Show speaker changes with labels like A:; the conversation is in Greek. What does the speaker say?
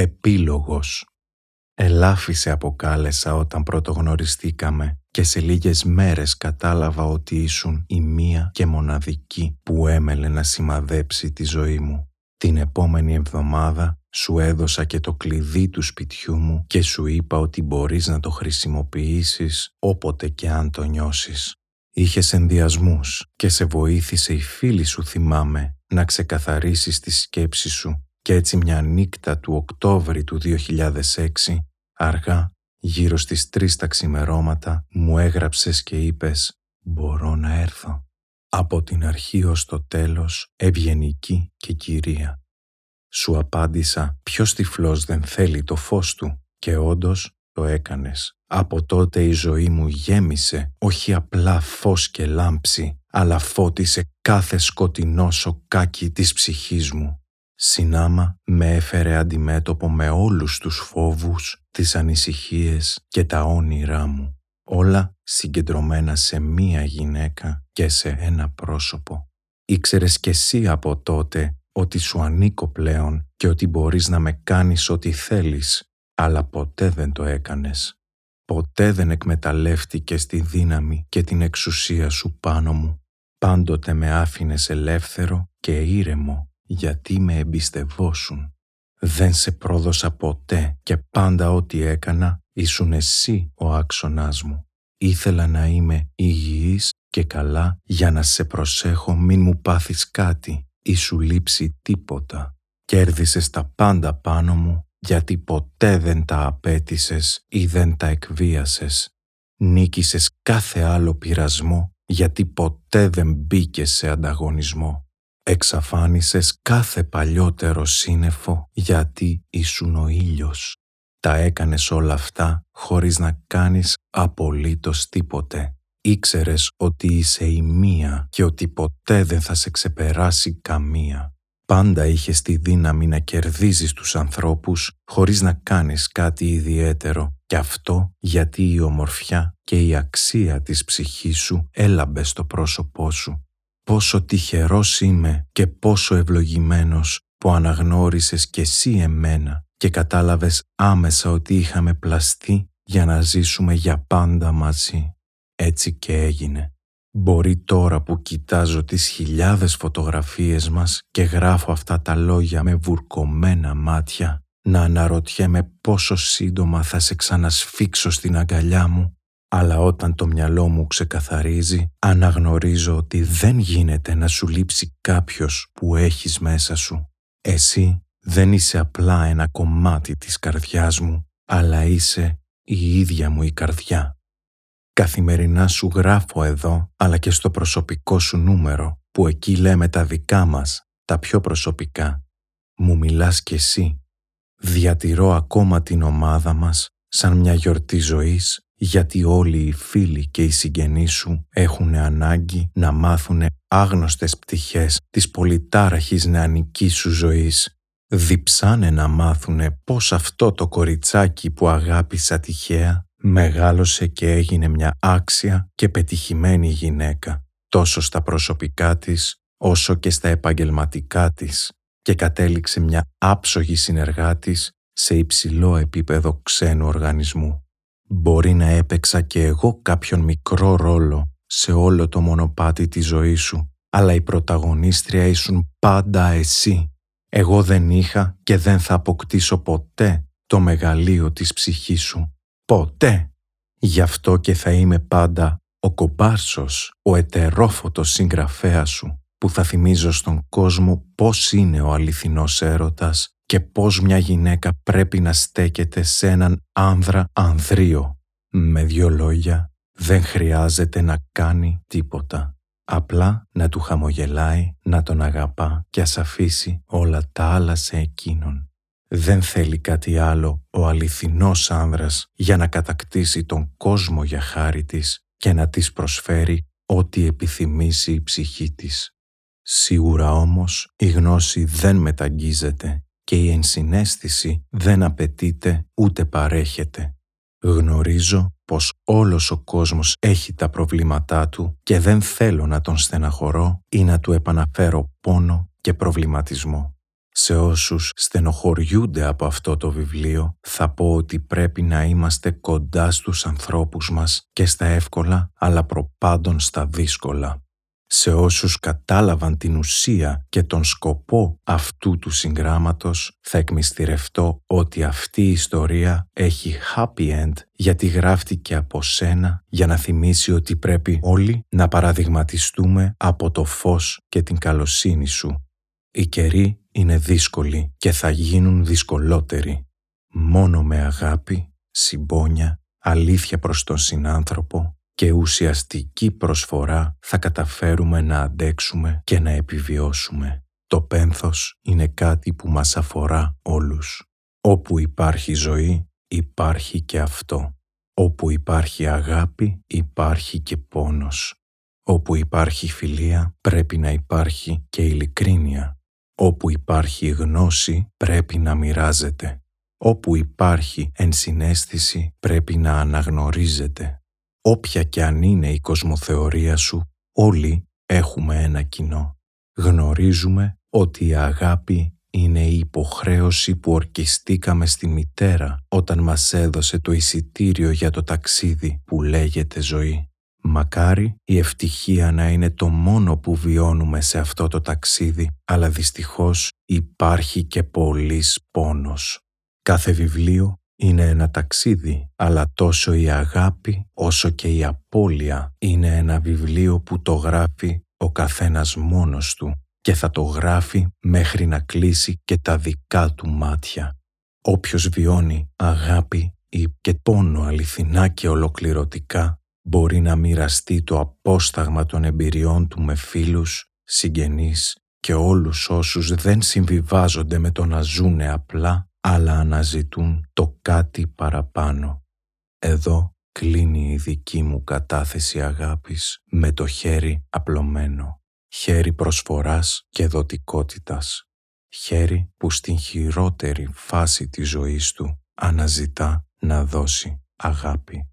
A: Επίλογος Ελάφισε αποκάλεσα όταν πρωτογνωριστήκαμε και σε λίγες μέρες κατάλαβα ότι ήσουν η μία και μοναδική που έμελε να σημαδέψει τη ζωή μου. Την επόμενη εβδομάδα σου έδωσα και το κλειδί του σπιτιού μου και σου είπα ότι μπορείς να το χρησιμοποιήσεις όποτε και αν το νιώσεις. Είχες ενδιασμούς και σε βοήθησε η φίλη σου θυμάμαι να ξεκαθαρίσεις τη σκέψη σου και έτσι μια νύχτα του Οκτώβρη του 2006 αργά γύρω στις τρεις τα ξημερώματα μου έγραψες και είπες «Μπορώ να έρθω». Από την αρχή ως το τέλος ευγενική και κυρία. Σου απάντησα ποιος τυφλός δεν θέλει το φως του και όντως το έκανες. Από τότε η ζωή μου γέμισε όχι απλά φως και λάμψη, αλλά φώτισε κάθε σκοτεινό σοκάκι της ψυχής μου. Συνάμα με έφερε αντιμέτωπο με όλους τους φόβους, τις ανησυχίες και τα όνειρά μου. Όλα συγκεντρωμένα σε μία γυναίκα και σε ένα πρόσωπο. Ήξερες κι εσύ από τότε ότι σου ανήκω πλέον και ότι μπορείς να με κάνεις ό,τι θέλεις, αλλά ποτέ δεν το έκανες. Ποτέ δεν εκμεταλλεύτηκες τη δύναμη και την εξουσία σου πάνω μου. Πάντοτε με άφηνες ελεύθερο και ήρεμο γιατί με εμπιστευόσουν. Δεν σε πρόδωσα ποτέ και πάντα ό,τι έκανα ήσουν εσύ ο άξονάς μου. Ήθελα να είμαι υγιής και καλά για να σε προσέχω μην μου πάθεις κάτι ή σου λείψει τίποτα. Κέρδισες τα πάντα πάνω μου γιατί ποτέ δεν τα απέτησες ή δεν τα εκβίασες. Νίκησες κάθε άλλο πειρασμό γιατί ποτέ δεν μπήκες σε ανταγωνισμό. Εξαφάνισες κάθε παλιότερο σύννεφο γιατί ήσουν ο ήλιος. Τα έκανες όλα αυτά χωρίς να κάνεις απολύτως τίποτε. Ήξερες ότι είσαι η μία και ότι ποτέ δεν θα σε ξεπεράσει καμία. Πάντα είχες τη δύναμη να κερδίζεις τους ανθρώπους χωρίς να κάνεις κάτι ιδιαίτερο και αυτό γιατί η ομορφιά και η αξία της ψυχής σου έλαμπε στο πρόσωπό σου. Πόσο τυχερός είμαι και πόσο ευλογημένος που αναγνώρισες κι εσύ εμένα και κατάλαβες άμεσα ότι είχαμε πλαστεί για να ζήσουμε για πάντα μαζί. Έτσι και έγινε. Μπορεί τώρα που κοιτάζω τις χιλιάδες φωτογραφίες μας και γράφω αυτά τα λόγια με βουρκωμένα μάτια, να αναρωτιέμαι πόσο σύντομα θα σε ξανασφίξω στην αγκαλιά μου, αλλά όταν το μυαλό μου ξεκαθαρίζει, αναγνωρίζω ότι δεν γίνεται να σου λείψει κάποιος που έχεις μέσα σου. Εσύ δεν είσαι απλά ένα κομμάτι της καρδιάς μου, αλλά είσαι η ίδια μου η καρδιά. Καθημερινά σου γράφω εδώ, αλλά και στο προσωπικό σου νούμερο, που εκεί λέμε τα δικά μας, τα πιο προσωπικά. Μου μιλάς κι εσύ. Διατηρώ ακόμα την ομάδα μας σαν μια γιορτή ζωής, γιατί όλοι οι φίλοι και οι συγγενείς σου έχουν ανάγκη να μάθουν άγνωστες πτυχές της πολυτάραχης νεανικής σου ζωής. Διψάνε να μάθουνε πώς αυτό το κοριτσάκι που αγάπησα τυχαία μεγάλωσε και έγινε μια άξια και πετυχημένη γυναίκα, τόσο στα προσωπικά της όσο και στα επαγγελματικά της και κατέληξε μια άψογη συνεργάτης σε υψηλό επίπεδο ξένου οργανισμού. Μπορεί να έπαιξα και εγώ κάποιον μικρό ρόλο σε όλο το μονοπάτι της ζωής σου, αλλά η πρωταγωνίστρια ήσουν πάντα εσύ. Εγώ δεν είχα και δεν θα αποκτήσω ποτέ το μεγαλείο της ψυχής σου. Ποτέ. Γι' αυτό και θα είμαι πάντα ο κομπάρσος, ο ετερόφωτος συγγραφέας σου, που θα θυμίζω στον κόσμο πώς είναι ο αληθινός έρωτας και πώς μια γυναίκα πρέπει να στέκεται σε έναν άνδρα ανδρείο. Με δυο λόγια, δεν χρειάζεται να κάνει τίποτα. Απλά να του χαμογελάει, να τον αγαπά και ας αφήσει όλα τα άλλα σε εκείνον. Δεν θέλει κάτι άλλο ο αληθινός άνδρας για να κατακτήσει τον κόσμο για χάρη της και να της προσφέρει ό,τι επιθυμήσει η ψυχή της. Σίγουρα όμως η γνώση δεν μεταγγίζεται και η ενσυναίσθηση δεν απαιτείται ούτε παρέχεται. Γνωρίζω πως όλος ο κόσμος έχει τα προβλήματά του και δεν θέλω να τον στεναχωρώ ή να του επαναφέρω πόνο και προβληματισμό. σε όσους στενοχωριούνται από αυτό το βιβλίο, θα πω ότι πρέπει να είμαστε κοντά στους ανθρώπους μας και στα εύκολα, αλλά προπάντων στα δύσκολα. Σε όσους κατάλαβαν την ουσία και τον σκοπό αυτού του συγγράμματος, θα εκμυστηρευτώ ότι αυτή η ιστορία έχει happy end γιατί γράφτηκε από σένα για να θυμίσει ότι πρέπει όλοι να παραδειγματιστούμε από το φως και την καλοσύνη σου. Οι καιροί είναι δύσκολοι και θα γίνουν δυσκολότεροι. Μόνο με αγάπη, συμπόνια, αλήθεια προς τον συνάνθρωπο και ουσιαστική προσφορά θα καταφέρουμε να αντέξουμε και να επιβιώσουμε. Το πένθος είναι κάτι που μας αφορά όλους. Όπου υπάρχει ζωή, υπάρχει και αυτό. Όπου υπάρχει αγάπη, υπάρχει και πόνος. Όπου υπάρχει φιλία, πρέπει να υπάρχει και ειλικρίνεια. Όπου υπάρχει γνώση πρέπει να μοιράζεται. Όπου υπάρχει ενσυναίσθηση πρέπει να αναγνωρίζεται. Όποια και αν είναι η κοσμοθεωρία σου, όλοι έχουμε ένα κοινό. Γνωρίζουμε ότι η αγάπη είναι η υποχρέωση που ορκιστήκαμε στη μητέρα όταν μας έδωσε το εισιτήριο για το ταξίδι που λέγεται ζωή. Μακάρι η ευτυχία να είναι το μόνο που βιώνουμε σε αυτό το ταξίδι, αλλά δυστυχώς υπάρχει και πολύς πόνος. Κάθε βιβλίο είναι ένα ταξίδι, αλλά τόσο η αγάπη όσο και η απώλεια είναι ένα βιβλίο που το γράφει ο καθένας μόνος του και θα το γράφει μέχρι να κλείσει και τα δικά του μάτια. Όποιος βιώνει αγάπη ή και πόνο αληθινά και ολοκληρωτικά μπορεί να μοιραστεί το απόσταγμα των εμπειριών του με φίλους, συγγενείς και όλους όσους δεν συμβιβάζονται με το να ζούνε απλά, αλλά αναζητούν το κάτι παραπάνω. Εδώ κλείνει η δική μου κατάθεση αγάπης με το χέρι απλωμένο, χέρι προσφοράς και δοτικότητας, χέρι που στην χειρότερη φάση της ζωής του αναζητά να δώσει αγάπη.